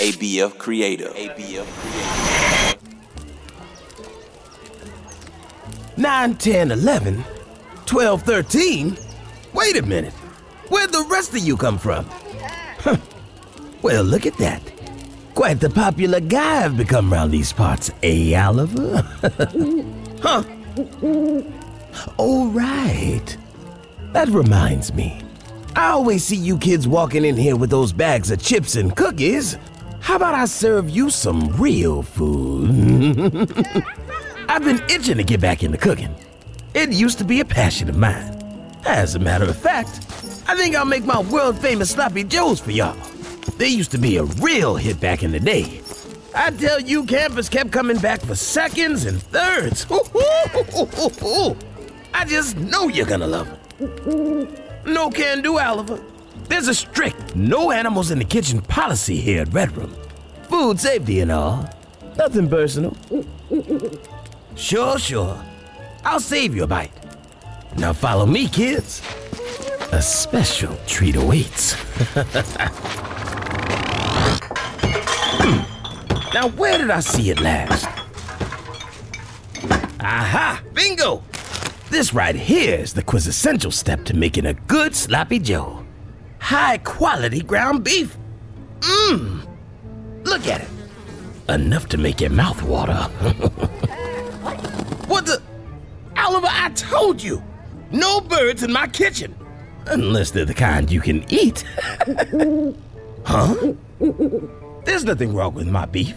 ABF Creative. ABF Creative. 9, 10, 11, 12, 13. Wait a minute. Where'd the rest of you come from? Huh. Well, look at that. Quite the popular guy I've become around these parts, eh, Oliver? huh. All right. That reminds me. I always see you kids walking in here with those bags of chips and cookies. How about I serve you some real food? I've been itching to get back into cooking. It used to be a passion of mine. As a matter of fact, I think I'll make my world famous sloppy joes for y'all. They used to be a real hit back in the day. I tell you, campers kept coming back for seconds and thirds. I just know you're gonna love it. No can do, Oliver. There's a strict no animals in the kitchen policy here at Red Room. Food safety and all. Nothing personal. Sure, sure. I'll save you a bite. Now follow me, kids. A special treat awaits. now, where did I see it last? Aha! Bingo! This right here is the quintessential step to making a good sloppy joe. High quality ground beef. Mmm! Look at it. Enough to make your mouth water. what the? Oliver, I told you! No birds in my kitchen! Unless they're the kind you can eat. huh? There's nothing wrong with my beef.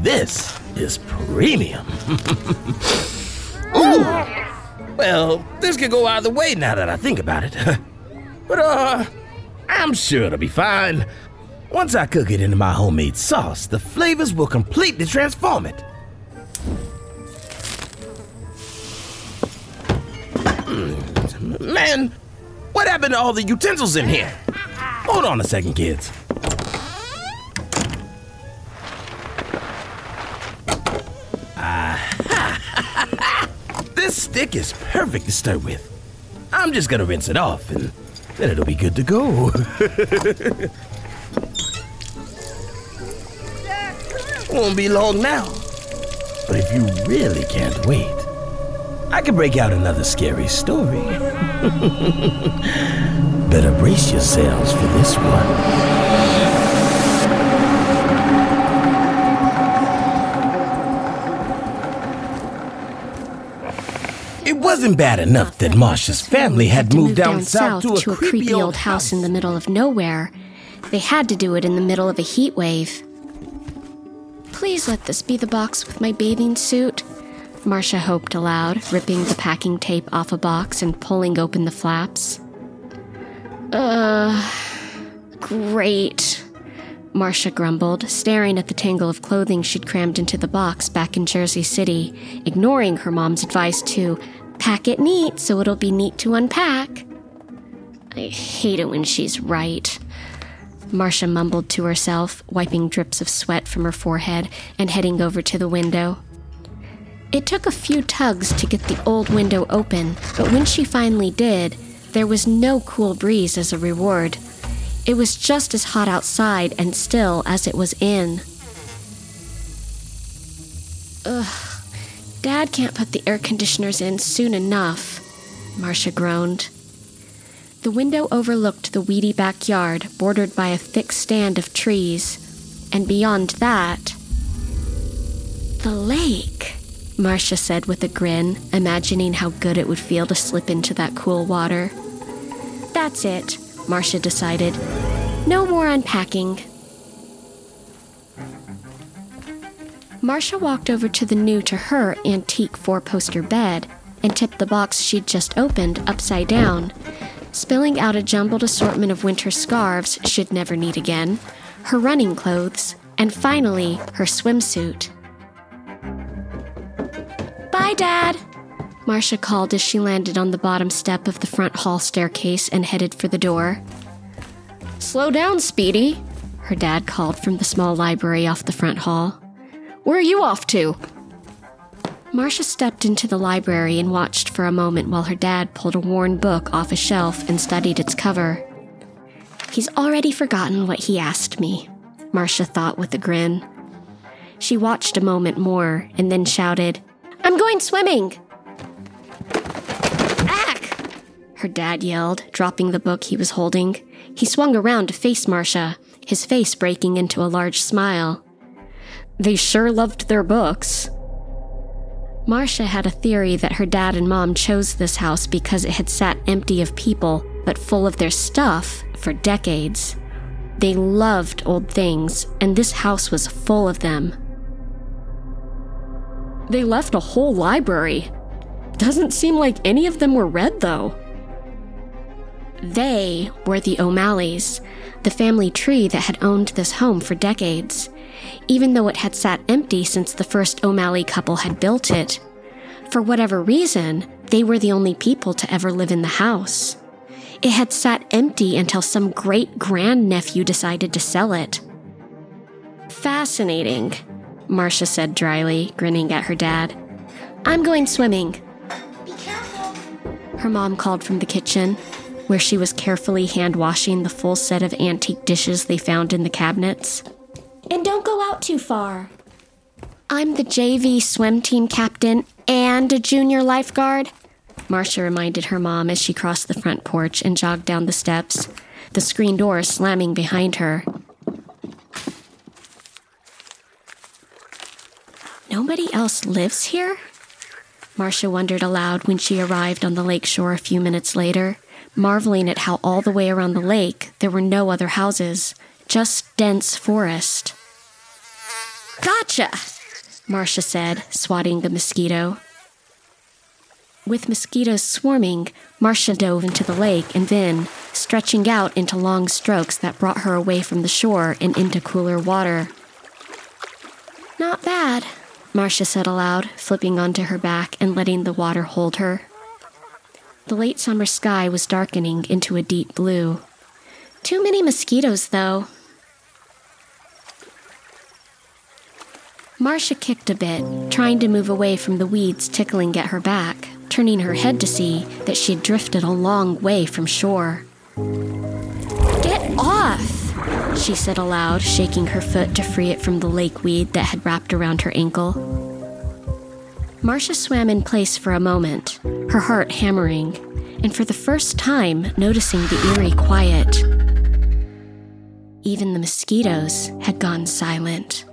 This is premium. Well, this could go either way now that I think about it. but, uh, I'm sure it'll be fine. Once I cook it into my homemade sauce, the flavors will completely transform it. Mm, Man, what happened to all the utensils in here? Hold on a second, kids. Stick is perfect to start with. I'm just gonna rinse it off and then it'll be good to go. Won't be long now. But if you really can't wait, I can break out another scary story. Better brace yourselves for this one. Wasn't bad enough that Marcia's family had moved down, south, to a, creepy old house in the middle of nowhere. They had to do it in the middle of a heat wave. Please let this be the box with my bathing suit. Marcia hoped aloud, ripping the packing tape off a box and pulling open the flaps. Uh, great. Marcia grumbled, staring at the tangle of clothing she'd crammed into the box back in Jersey City, ignoring her mom's advice to pack it neat so it'll be neat to unpack. I hate it when she's right. Marcia mumbled to herself, wiping drips of sweat from her forehead and heading over to the window. It took a few tugs to get the old window open, but when she finally did, there was no cool breeze as a reward. It was just as hot outside and still as it was in. Ugh. Dad can't put the air conditioners in soon enough, Marcia groaned. The window overlooked the weedy backyard bordered by a thick stand of trees, and beyond that, the lake, Marcia said with a grin, imagining how good it would feel to slip into that cool water. That's it, Marcia decided. No more unpacking. Marcia walked over to the new to her antique four poster bed and tipped the box she'd just opened upside down, spilling out a jumbled assortment of winter scarves she'd never need again, her running clothes, and finally her swimsuit. Bye, Dad! Marcia called as she landed on the bottom step of the front hall staircase and headed for the door. Slow down, Speedy, her dad called from the small library off the front hall. Where are you off to? Marcia stepped into the library and watched for a moment while her dad pulled a worn book off a shelf and studied its cover. He's already forgotten what he asked me, Marcia thought with a grin. She watched a moment more and then shouted, I'm going swimming! Ack! Her dad yelled, dropping the book he was holding. He swung around to face Marcia, his face breaking into a large smile. They sure loved their books. Marcia had a theory that her dad and mom chose this house because it had sat empty of people, but full of their stuff for decades. They loved old things, and this house was full of them. They left a whole library. Doesn't seem like any of them were read, though. They were the O'Malleys, the family tree that had owned this home for decades, even though it had sat empty since the first O'Malley couple had built it. For whatever reason, they were the only people to ever live in the house. It had sat empty until some great grandnephew decided to sell it. Fascinating, Marcia said dryly, grinning at her dad. I'm going swimming. Be careful, her mom called from the kitchen, where she was carefully hand washing the full set of antique dishes they found in the cabinets. And don't go out too far. I'm the JV swim team captain and a junior lifeguard, Marcia reminded her mom as she crossed the front porch and jogged down the steps, the screen door slamming behind her. Nobody else lives here? Marcia wondered aloud when she arrived on the lake shore a few minutes later, marveling at how all the way around the lake there were no other houses, just dense forest. Gotcha! Marcia said, swatting the mosquito. With mosquitoes swarming, Marcia dove into the lake and then, stretching out into long strokes that brought her away from the shore and into cooler water. Not bad, Marcia said aloud, flipping onto her back and letting the water hold her. The late summer sky was darkening into a deep blue. Too many mosquitoes, though. Marcia kicked a bit, trying to move away from the weeds tickling at her back, turning her head to see that she had drifted a long way from shore. Get off! she said aloud, shaking her foot to free it from the lake weed that had wrapped around her ankle. Marcia swam in place for a moment, her heart hammering, and for the first time noticing the eerie quiet. Even the mosquitoes had gone silent.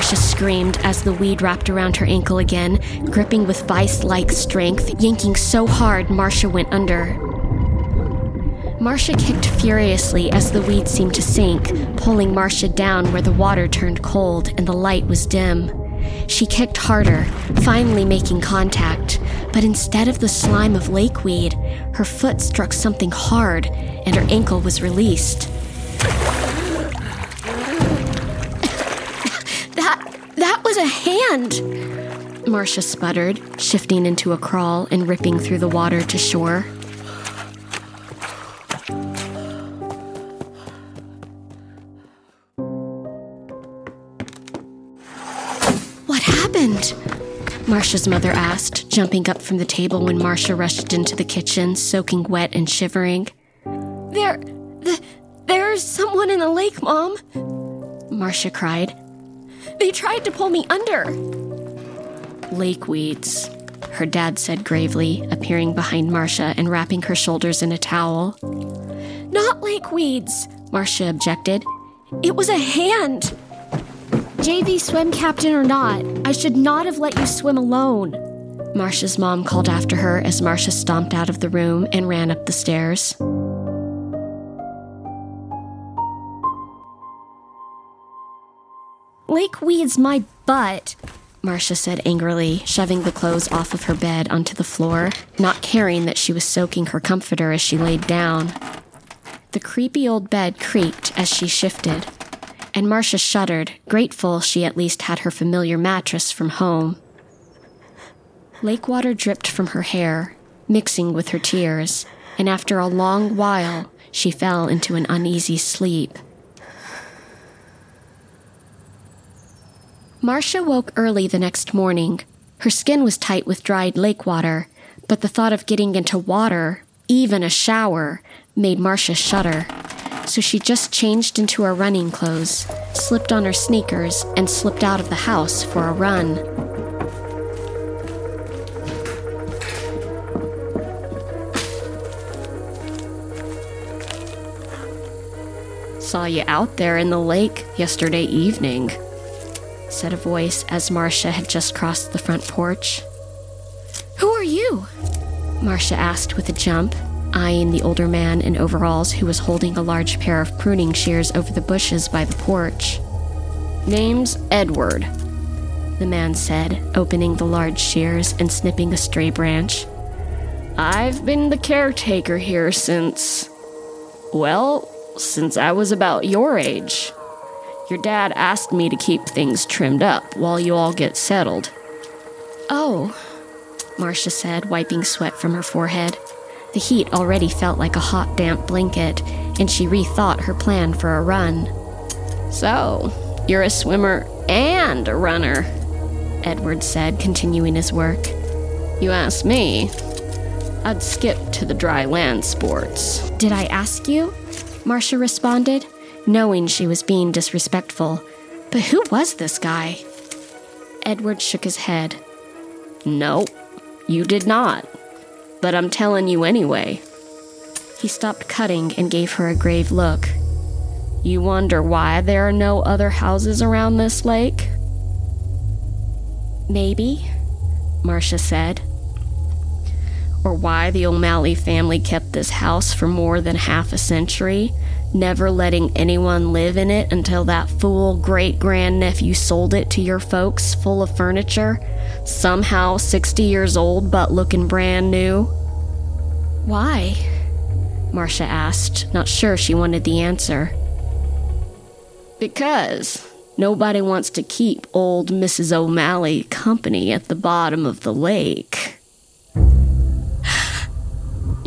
Marcia screamed as the weed wrapped around her ankle again, gripping with vice like strength, yanking so hard Marcia went under. Marcia kicked furiously as the weed seemed to sink, pulling Marcia down where the water turned cold and the light was dim. She kicked harder, finally making contact, but instead of the slime of lakeweed, her foot struck something hard and her ankle was released. Was a hand. Marcia sputtered, shifting into a crawl and ripping through the water to shore. What happened? Marcia's mother asked, jumping up from the table when Marcia rushed into the kitchen, soaking wet and shivering. There, the, there's someone in the lake, Mom, Marcia cried. They tried to pull me under. Lake weeds, her dad said gravely, appearing behind Marcia and wrapping her shoulders in a towel. Not lake weeds, Marcia objected. It was a hand. JV swim captain or not, I should not have let you swim alone. Marcia's mom called after her as Marcia stomped out of the room and ran up the stairs. Lake weeds my butt, Marcia said angrily, shoving the clothes off of her bed onto the floor, not caring that she was soaking her comforter as she laid down. The creepy old bed creaked as she shifted, and Marcia shuddered, grateful she at least had her familiar mattress from home. Lake water dripped from her hair, mixing with her tears, and after a long while, she fell into an uneasy sleep. Marcia woke early the next morning. Her skin was tight with dried lake water, but the thought of getting into water, even a shower, made Marcia shudder. So she just changed into her running clothes, slipped on her sneakers, and slipped out of the house for a run. Saw you out there in the lake yesterday evening, said a voice as Marcia had just crossed the front porch. Who are you? Marcia asked with a jump, eyeing the older man in overalls who was holding a large pair of pruning shears over the bushes by the porch. Name's Edward, the man said, opening the large shears and snipping a stray branch. I've been the caretaker here since. Well, since I was about your age. Your dad asked me to keep things trimmed up while you all get settled. Oh, Marcia said, wiping sweat from her forehead. The heat already felt like a hot, damp blanket, and she rethought her plan for a run. So, you're a swimmer and a runner, Edward said, continuing his work. You ask me, I'd skip to the dry land sports. Did I ask you? Marcia responded, knowing she was being disrespectful. But who was this guy? Edward shook his head. No, you did not. But I'm telling you anyway. He stopped cutting and gave her a grave look. You wonder why there are no other houses around this lake? Maybe, Marcia said. Or why the O'Malley family kept this house for more than half a century, never letting anyone live in it until that fool great grandnephew sold it to your folks full of furniture, somehow 60 years old but looking brand new. Why? Marcia asked, not sure she wanted the answer. Because nobody wants to keep old Mrs. O'Malley company at the bottom of the lake.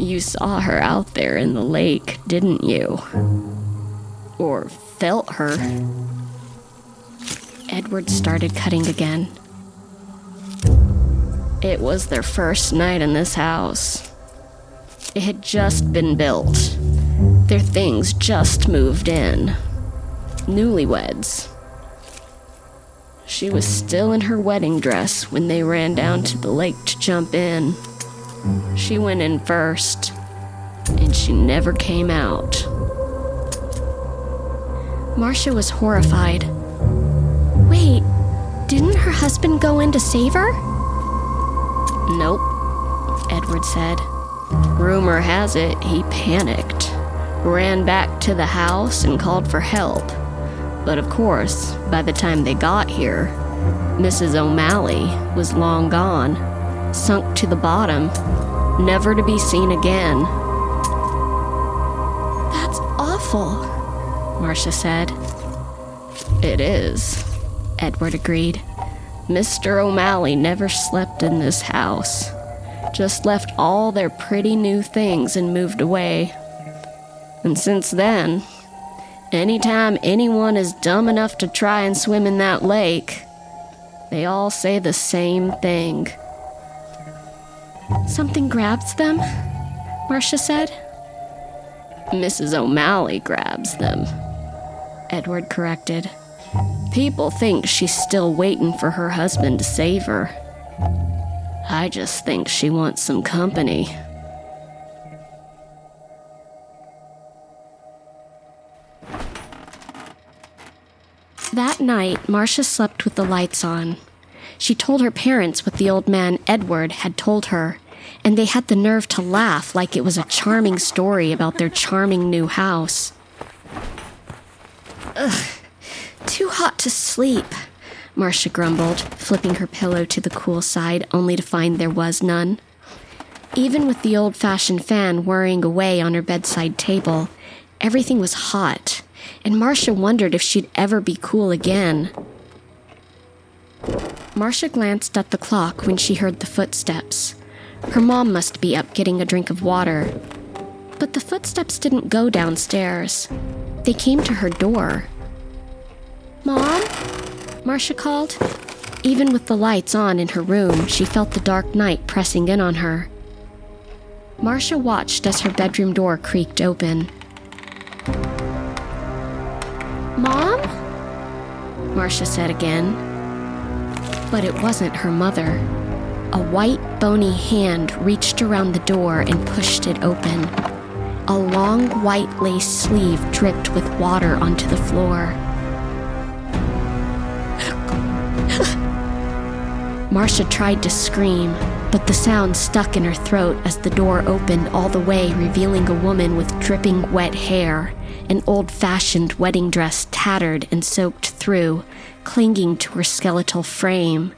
You saw her out there in the lake, didn't you? Or felt her. Edward started cutting again. It was their first night in this house. It had just been built. Their things just moved in. Newlyweds. She was still in her wedding dress when they ran down to the lake to jump in. She went in first, and she never came out. Marcia was horrified. Wait, didn't her husband go in to save her? Nope, Edward said. Rumor has it he panicked, ran back to the house, and called for help. But of course, by the time they got here, Mrs. O'Malley was long gone, sunk to the bottom, never to be seen again. That's awful, Marcia said. It is, Edward agreed. Mr. O'Malley never slept in this house, just left all their pretty new things and moved away. And since then, anytime anyone is dumb enough to try and swim in that lake, they all say the same thing. Something grabs them? Marcia said. Mrs. O'Malley grabs them, Edward corrected. People think she's still waiting for her husband to save her. I just think she wants some company. That night, Marcia slept with the lights on. She told her parents what the old man, Edward, had told her, and they had the nerve to laugh like it was a charming story about their charming new house. Ugh, too hot to sleep, Marcia grumbled, flipping her pillow to the cool side only to find there was none. Even with the old fashioned fan whirring away on her bedside table, everything was hot, and Marcia wondered if she'd ever be cool again. Marcia glanced at the clock when she heard the footsteps. Her mom must be up getting a drink of water. But the footsteps didn't go downstairs. They came to her door. Mom? Marcia called. Even with the lights on in her room, she felt the dark night pressing in on her. Marcia watched as her bedroom door creaked open. Mom? Marcia said again. But it wasn't her mother. A white, bony hand reached around the door and pushed it open. A long white lace sleeve dripped with water onto the floor. Marcia tried to scream, but the sound stuck in her throat as the door opened all the way, revealing a woman with dripping wet hair, an old fashioned wedding dress tattered and soaked through, clinging to her skeletal frame.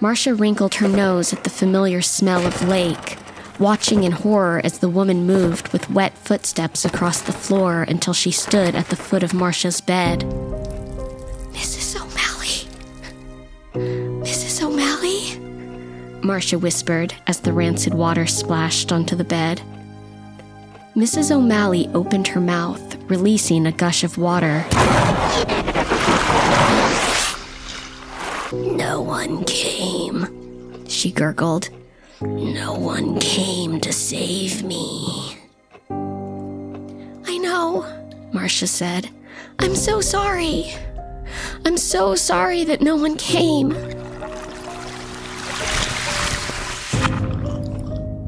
Marcia wrinkled her nose at the familiar smell of lake, watching in horror as the woman moved with wet footsteps across the floor until she stood at the foot of Marcia's bed. Mrs. O'Malley. Mrs. O'Malley? Marcia whispered as the rancid water splashed onto the bed. Mrs. O'Malley opened her mouth, releasing a gush of water. No one came, she gurgled. No one came to save me. I know, Marcia said. I'm so sorry. I'm so sorry that no one came.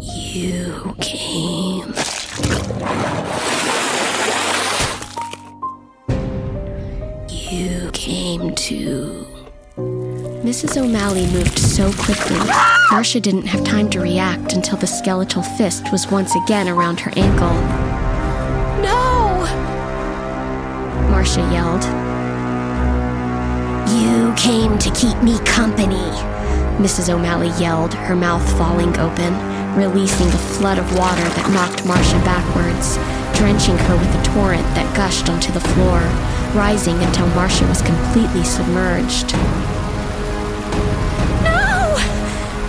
You came. You came too. Mrs. O'Malley moved so quickly, Marcia didn't have time to react until the skeletal fist was once again around her ankle. No! Marcia yelled. You came to keep me company, Mrs. O'Malley yelled, her mouth falling open, releasing a flood of water that knocked Marcia backwards, drenching her with a torrent that gushed onto the floor, rising until Marcia was completely submerged.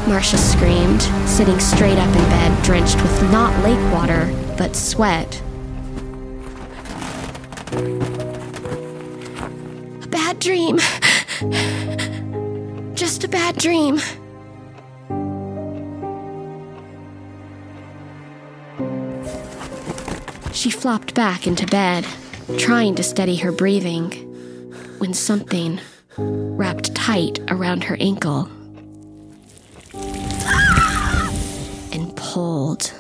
Marcia screamed, sitting straight up in bed, drenched with not lake water, but sweat. A bad dream. Just a bad dream. She flopped back into bed, trying to steady her breathing, when something wrapped tight around her ankle and.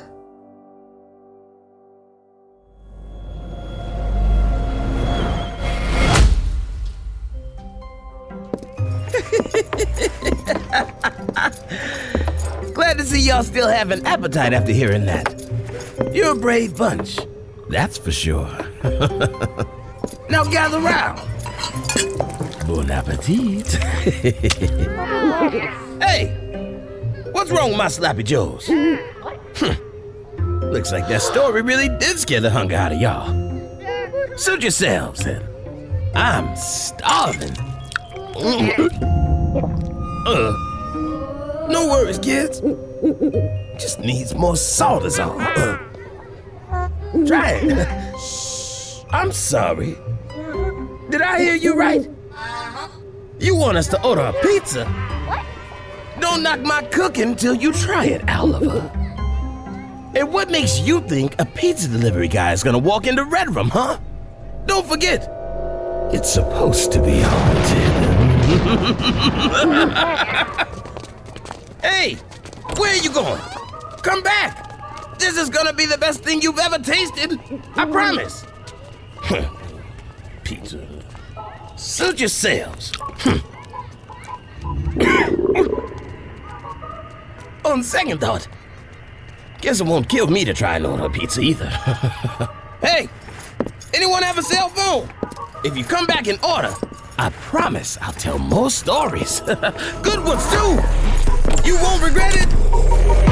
Glad to see y'all still have an appetite after hearing that. You're a brave bunch, that's for sure. now gather round. Bon appetit. hey, what's wrong with my sloppy joes? Hmm. Looks like that story really did scare the hunger out of y'all. Suit yourselves then. I'm starving. Uh, no worries, kids. Just needs more salt is all. Uh, try it. I'm sorry. Did I hear you right? You want us to order a pizza? Don't knock my cooking till you try it, Oliver. And what makes you think a pizza delivery guy is gonna walk into Red Room, huh? Don't forget, it's supposed to be haunted. hey, where are you going? Come back! This is gonna be the best thing you've ever tasted. I promise. Pizza. Suit yourselves. On second thought, guess it won't kill me to try and order a pizza either. hey, anyone have a cell phone? If you come back and order, I promise I'll tell more stories. Good ones too. You won't regret it.